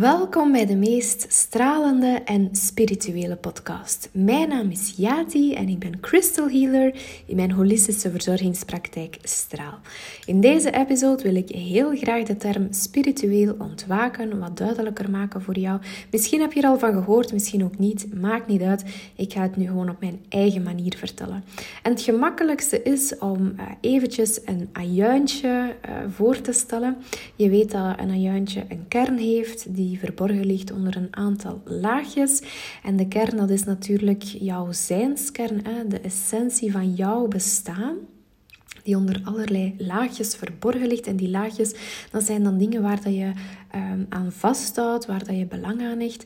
Welkom bij de meest stralende en spirituele podcast. Mijn naam is Yati en ik ben Crystal Healer in mijn holistische verzorgingspraktijk Straal. In deze episode wil ik heel graag de term spiritueel ontwaken wat duidelijker maken voor jou. Misschien heb je er al van gehoord, misschien ook niet, maakt niet uit. Ik ga het nu gewoon op mijn eigen manier vertellen. En het gemakkelijkste is om uh, eventjes een ajuintje uh, voor te stellen. Je weet dat een ajuintje een kern heeft die verborgen ligt onder een aantal laagjes. En de kern, dat is natuurlijk jouw zijnskern, hè? de essentie van jouw bestaan die onder allerlei laagjes verborgen ligt. En die laagjes, dat zijn dan dingen waar dat je um, aan vasthoudt, waar dat je belang aan hecht.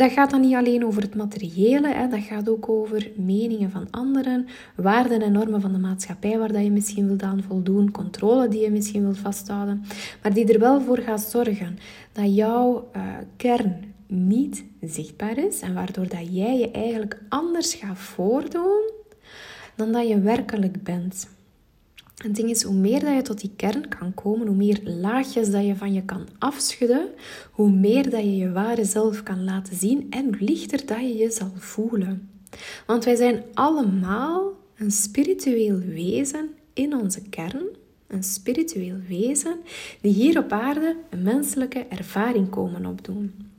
Dat gaat dan niet alleen over het materiële, hè, dat gaat ook over meningen van anderen, waarden en normen van de maatschappij waar dat je misschien wilt aan voldoen, controle die je misschien wilt vasthouden, maar die er wel voor gaat zorgen dat jouw uh, kern niet zichtbaar is en waardoor dat jij je eigenlijk anders gaat voordoen dan dat je werkelijk bent. Het ding is, hoe meer dat je tot die kern kan komen, hoe meer laagjes dat je van je kan afschudden, hoe meer dat je je ware zelf kan laten zien en hoe lichter dat je je zal voelen. Want wij zijn allemaal een spiritueel wezen in onze kern, een spiritueel wezen die hier op aarde een menselijke ervaring komen opdoen.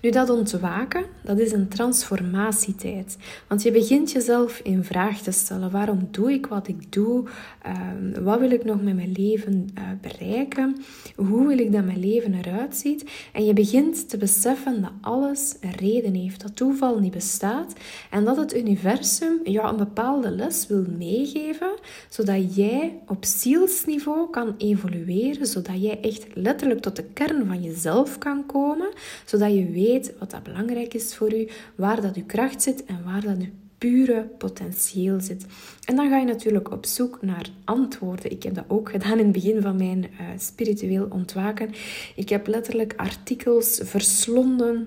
Nu, dat ontwaken, dat is een transformatietijd. Want je begint jezelf in vraag te stellen. Waarom doe ik wat ik doe? Ehm, wat wil ik nog met mijn leven uh, bereiken? Hoe wil ik dat mijn leven eruit ziet? En je begint te beseffen dat alles een reden heeft. Dat toeval niet bestaat. En dat het universum jou een bepaalde les wil meegeven. Zodat jij op zielsniveau kan evolueren. Zodat jij echt letterlijk tot de kern van jezelf kan komen. Zodat je weet wat dat belangrijk is voor u, waar dat uw kracht zit en waar dat uw pure potentieel zit. En dan ga je natuurlijk op zoek naar antwoorden. Ik heb dat ook gedaan in het begin van mijn uh, spiritueel ontwaken. Ik heb letterlijk artikels verslonden.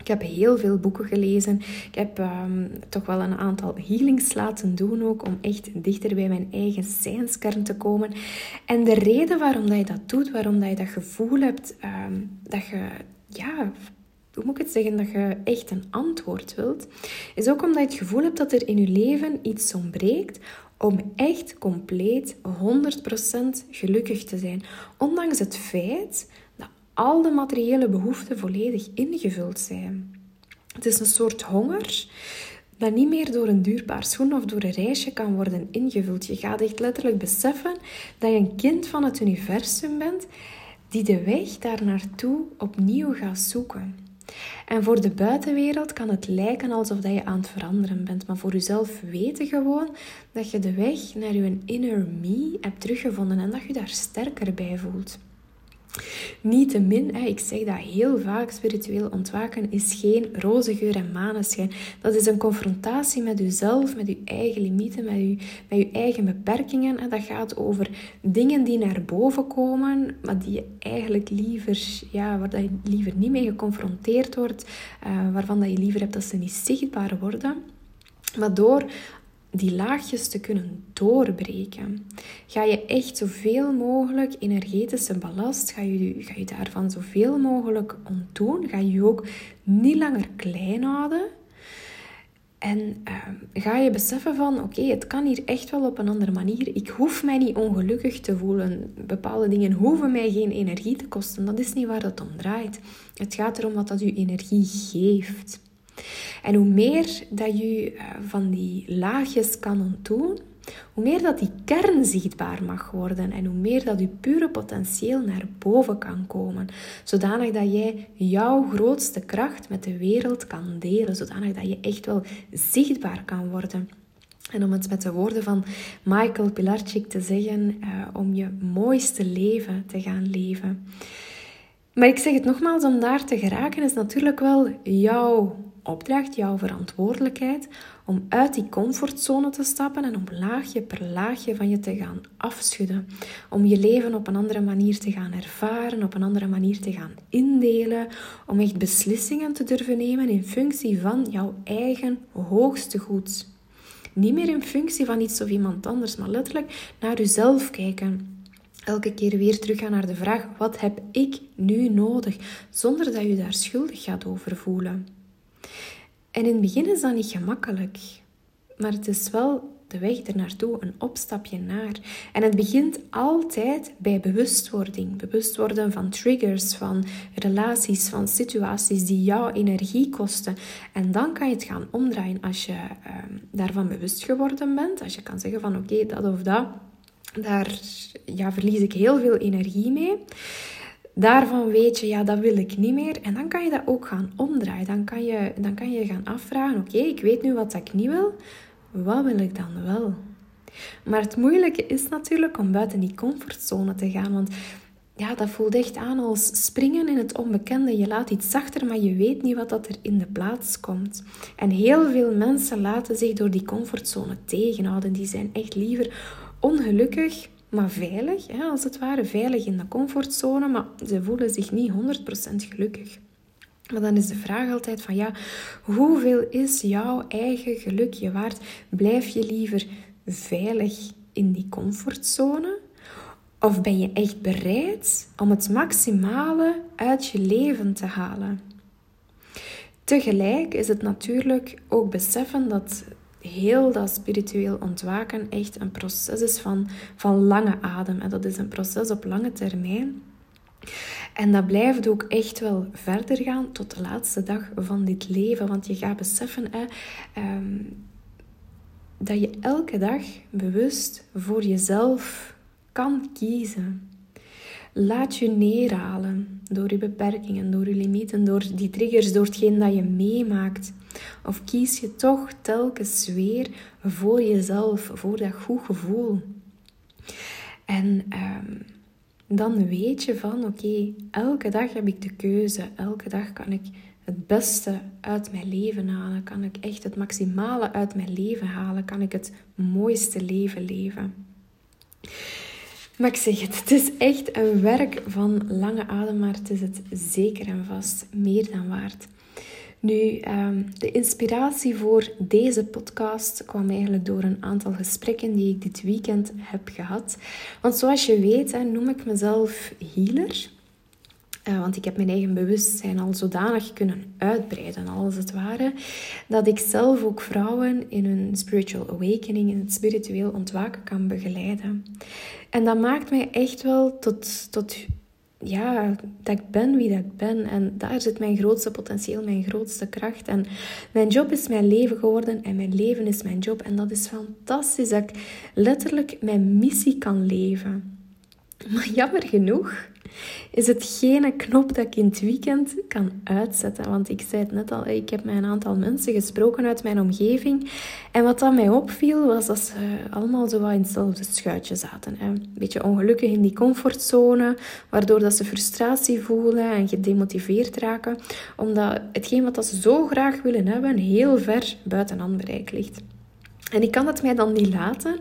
Ik heb heel veel boeken gelezen. Ik heb um, toch wel een aantal healings laten doen ook, om echt dichter bij mijn eigen zijnskern te komen. En de reden waarom dat je dat doet, waarom dat je dat gevoel hebt, um, dat je ja, hoe moet ik het zeggen, dat je echt een antwoord wilt, is ook omdat je het gevoel hebt dat er in je leven iets ontbreekt om echt compleet 100% gelukkig te zijn. Ondanks het feit dat al de materiële behoeften volledig ingevuld zijn. Het is een soort honger dat niet meer door een duur paar schoen of door een reisje kan worden ingevuld. Je gaat echt letterlijk beseffen dat je een kind van het universum bent die de weg daar naartoe opnieuw gaat zoeken. En voor de buitenwereld kan het lijken alsof dat je aan het veranderen bent, maar voor jezelf weten gewoon dat je de weg naar je inner me hebt teruggevonden en dat je daar sterker bij voelt. Niettemin, ik zeg dat heel vaak, spiritueel ontwaken is geen roze geur en maneschijn. Dat is een confrontatie met jezelf, met je eigen limieten, met je, met je eigen beperkingen. En dat gaat over dingen die naar boven komen, maar die je eigenlijk liever, ja, waar dat je liever niet mee geconfronteerd wordt, uh, waarvan dat je liever hebt dat ze niet zichtbaar worden. Maar door die laagjes te kunnen doorbreken. Ga je echt zoveel mogelijk energetische ballast, ga je, ga je daarvan zoveel mogelijk ontdoen. Ga je je ook niet langer klein houden. En uh, ga je beseffen van, oké, het kan hier echt wel op een andere manier. Ik hoef mij niet ongelukkig te voelen. Bepaalde dingen hoeven mij geen energie te kosten. Dat is niet waar het om draait. Het gaat erom wat dat u energie geeft. En hoe meer dat je eh, van die laagjes kan ontdoen, hoe meer dat die kern zichtbaar mag worden en hoe meer dat je pure potentieel naar boven kan komen, zodanig dat jij jouw grootste kracht met de wereld kan delen, zodanig dat je echt wel zichtbaar kan worden. En om het met de woorden van Michael Pilarczyk te zeggen, uh, om je mooiste leven te gaan leven. Maar ik zeg het nogmaals, om daar te geraken is natuurlijk wel jouw opdracht, jouw verantwoordelijkheid om uit die comfortzone te stappen en om laagje per laagje van je te gaan afschudden. Om je leven op een andere manier te gaan ervaren, op een andere manier te gaan indelen. Om echt beslissingen te durven nemen in functie van jouw eigen hoogste goed. Niet meer in functie van iets of iemand anders, maar letterlijk naar jezelf kijken. elke keer weer teruggaan naar de vraag: wat heb ik nu nodig? Zonder dat je daar schuldig gaat over voelen. En in het begin is dat niet gemakkelijk, maar het is wel de weg er naartoe, een opstapje naar. En het begint altijd bij bewustwording. Bewust worden van triggers, van relaties, van situaties die jouw energie kosten. En dan kan je het gaan omdraaien als je ehm, daarvan bewust geworden bent. Als je kan zeggen van oké, dat of dat, daar ja, verlies ik heel veel energie mee. Daarvan weet je, ja, dat wil ik niet meer. En dan kan je dat ook gaan omdraaien. Dan kan je, dan kan je gaan afvragen, oké, ik weet nu wat ik niet wil wat wil ik dan wel? Maar het moeilijke is natuurlijk om buiten die comfortzone te gaan. Want ja, dat voelt echt aan als springen in het onbekende. Je laat iets zachter, maar je weet niet wat dat er in de plaats komt. En heel veel mensen laten zich door die comfortzone tegenhouden. Die zijn echt liever ongelukkig, maar veilig. Hè, als het ware veilig in de comfortzone, maar ze voelen zich niet 100% gelukkig. Maar dan is de vraag altijd van ja, hoeveel is jouw eigen geluk je waard? Blijf je liever veilig in die comfortzone? Of ben je echt bereid om het maximale uit je leven te halen? Tegelijk is het natuurlijk ook beseffen dat heel dat spiritueel ontwaken echt een proces is van, van lange adem. En dat is een proces op lange termijn. En dat blijft ook echt wel verder gaan tot de laatste dag van dit leven. Want je gaat beseffen hè, ehm, dat je elke dag bewust voor jezelf kan kiezen. Laat je neerhalen door je beperkingen, door je limieten, door die triggers, door hetgeen dat je meemaakt. Of kies je toch telkens weer voor jezelf, voor dat goed gevoel. En um, dan weet je van oké, elke dag heb ik de keuze. Elke dag kan ik het beste uit mijn leven halen. Kan ik echt het maximale uit mijn leven halen. Kan ik het mooiste leven leven. Maar ik zeg het, het is echt een werk van lange adem, maar het is het zeker en vast meer dan waard. Nu, ehm, de inspiratie voor deze podcast kwam eigenlijk door een aantal gesprekken die ik dit weekend heb gehad. Want zoals je weet, noem ik mezelf healer. Uh, want ik heb mijn eigen bewustzijn al zodanig kunnen uitbreiden, als het ware, dat ik zelf ook vrouwen in hun spiritual awakening, in het spiritueel ontwaken kan begeleiden. En dat maakt mij echt wel tot, tot ja, dat ik ben wie dat ik ben. En daar zit mijn grootste potentieel, mijn grootste kracht. En mijn job is mijn leven geworden en mijn leven is mijn job. En dat is fantastisch dat ik letterlijk mijn missie kan leven. Maar jammer genoeg is het geen knop dat ik in het weekend kan uitzetten. Want ik zei het net al, ik heb met een aantal mensen gesproken uit mijn omgeving. En wat dan mij opviel, was dat ze allemaal zo wat in hetzelfde schuitje zaten. Een beetje ongelukkig in die comfortzone, waardoor dat ze frustratie voelen en gedemotiveerd raken. Omdat hetgeen wat ze zo graag willen hebben, heel ver buiten handbereik ligt. En ik kan het mij dan niet laten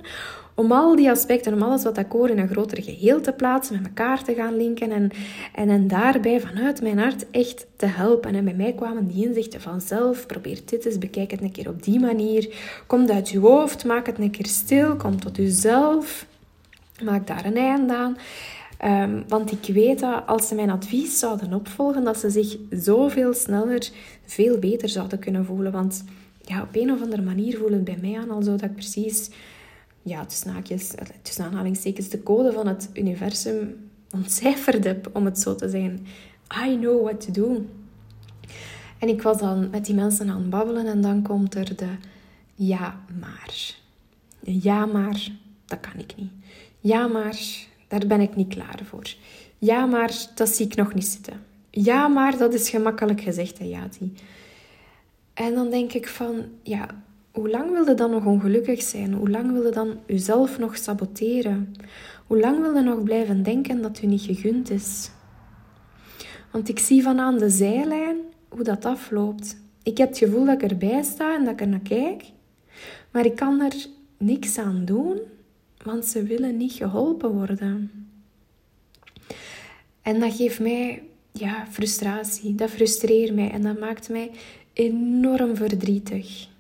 om al die aspecten, om alles wat ik hoor in een groter geheel te plaatsen, met elkaar te gaan linken en, en, en daarbij vanuit mijn hart echt te helpen. En bij mij kwamen die inzichten vanzelf. Probeer dit eens, bekijk het een keer op die manier. Kom uit je hoofd, maak het een keer stil, kom tot jezelf. Maak daar een einde aan. Ehm, want ik weet dat als ze mijn advies zouden opvolgen, dat ze zich zoveel sneller, veel beter zouden kunnen voelen. Want ja, op een of andere manier voelt het bij mij aan alsof ik precies ja, tussen haakjes, tussen aanhalingstekens, de code van het universum ontcijferd heb, om het zo te zeggen. I know what to do. En ik was dan met die mensen aan het babbelen en dan komt er de ja, maar. Ja, maar, dat kan ik niet. Ja, maar, daar ben ik niet klaar voor. Ja, maar, dat zie ik nog niet zitten. Ja, maar, dat is gemakkelijk gezegd, hè, Yati. En dan denk ik van, ja, hoe lang wil je dan nog ongelukkig zijn? Hoe lang wil je dan jezelf nog saboteren? Hoe lang wil je nog blijven denken dat u niet gegund is? Want ik zie van aan de zijlijn hoe dat afloopt. Ik heb het gevoel dat ik erbij sta en dat ik er naar kijk, maar ik kan er niks aan doen, want ze willen niet geholpen worden. En dat geeft mij ja, frustratie, dat frustreert mij en dat maakt mij enorm verdrietig.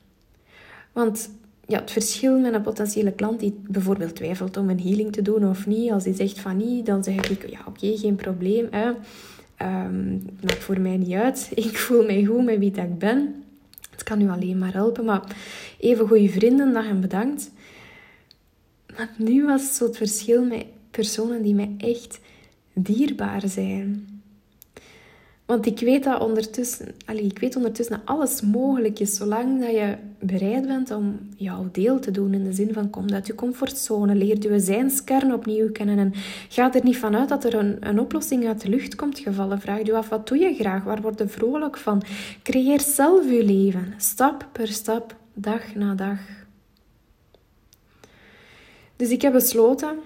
Want ja, het verschil met een potentiële klant die bijvoorbeeld twijfelt om een healing te doen of niet. Als die zegt van niet, dan zeg ik, ja oké, geen probleem. Hè. Het maakt voor mij niet uit. Ik voel mij goed met wie dat ik ben. Het kan u alleen maar helpen. Maar even goede vrienden, dag en bedankt. Maar nu was zo het verschil met personen die mij echt dierbaar zijn. Want ik weet dat ondertussen, allee, ik weet ondertussen dat alles mogelijk is, zolang dat je bereid bent om jouw deel te doen. In de zin van, kom uit je comfortzone, leer je zijnskern opnieuw kennen en ga er niet vanuit dat er een, een oplossing uit de lucht komt gevallen. Vraag je af, wat doe je graag? Waar word je vrolijk van? Creëer zelf je leven, stap per stap, dag na dag. Dus ik heb besloten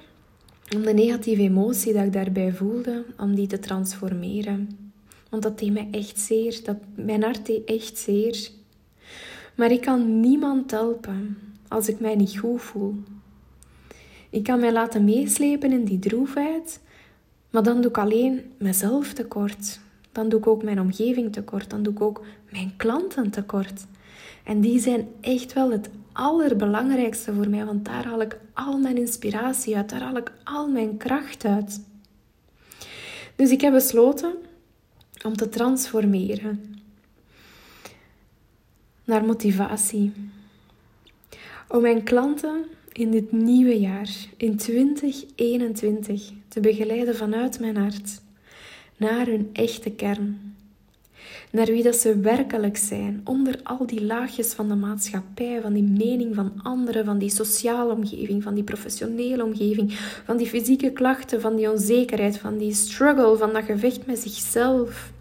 om de negatieve emotie dat ik daarbij voelde, om die te transformeren. Want dat deed mij echt zeer. Dat, mijn hart deed echt zeer. Maar ik kan niemand helpen als ik mij niet goed voel. Ik kan mij laten meeslepen in die droefheid, maar dan doe ik alleen mezelf tekort. Dan doe ik ook mijn omgeving tekort. Dan doe ik ook mijn klanten tekort. En die zijn echt wel het allerbelangrijkste voor mij, want daar haal ik al mijn inspiratie uit, daar haal ik al mijn kracht uit. Dus ik heb besloten om te transformeren. Naar motivatie. Om mijn klanten in dit nieuwe jaar, in 2021, te begeleiden vanuit mijn hart naar hun echte kern. Naar wie dat ze werkelijk zijn, onder al die laagjes van de maatschappij, van die mening van anderen, van die sociale omgeving, van die professionele omgeving, van die fysieke klachten, van die onzekerheid, van die struggle, van dat gevecht met zichzelf,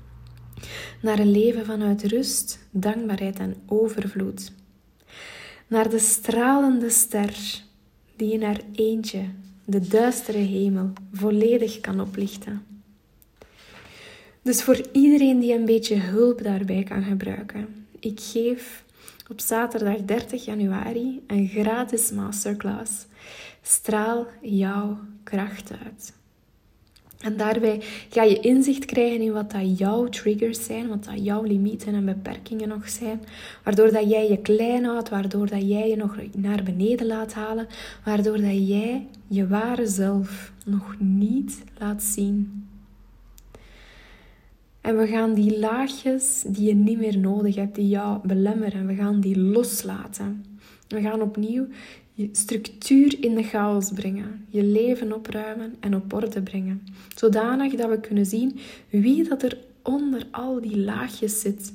naar een leven vanuit rust, dankbaarheid en overvloed. Naar de stralende ster die in haar eentje de duistere hemel volledig kan oplichten. Dus voor iedereen die een beetje hulp daarbij kan gebruiken, ik geef op zaterdag 30 januari een gratis masterclass. Straal jouw kracht uit. En daarbij ga je inzicht krijgen in wat dat jouw triggers zijn, wat dat jouw limieten en beperkingen nog zijn, waardoor dat jij je klein houdt, waardoor dat jij je nog naar beneden laat halen, waardoor dat jij je ware zelf nog niet laat zien. En we gaan die laagjes die je niet meer nodig hebt, die jou belemmeren, we gaan die loslaten. We gaan opnieuw je structuur in de chaos brengen, je leven opruimen en op orde brengen. Zodanig dat we kunnen zien wie dat er onder al die laagjes zit.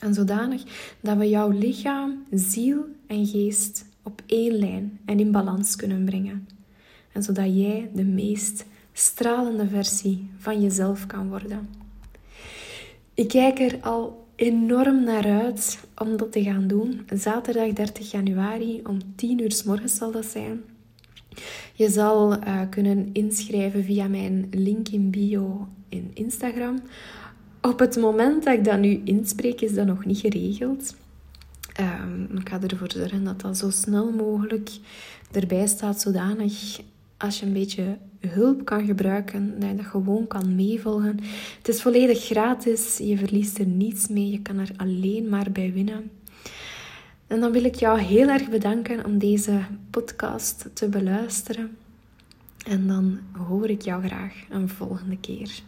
En zodanig dat we jouw lichaam, ziel en geest op één lijn en in balans kunnen brengen. En zodat jij de meest stralende versie van jezelf kan worden. Ik kijk er al enorm naar uit om dat te gaan doen. Zaterdag 30 januari om 10 uur s morgens zal dat zijn. Je zal uh, kunnen inschrijven via mijn link in bio in Instagram. Op het moment dat ik dat nu inspreek, is dat nog niet geregeld. Um, ik ga ervoor zorgen dat dat zo snel mogelijk erbij staat, zodanig als je een beetje hulp kan gebruiken, dat je dat gewoon kan meevolgen. Het is volledig gratis, je verliest er niets mee, je kan er alleen maar bij winnen. En dan wil ik jou heel erg bedanken om deze podcast te beluisteren. En dan hoor ik jou graag een volgende keer.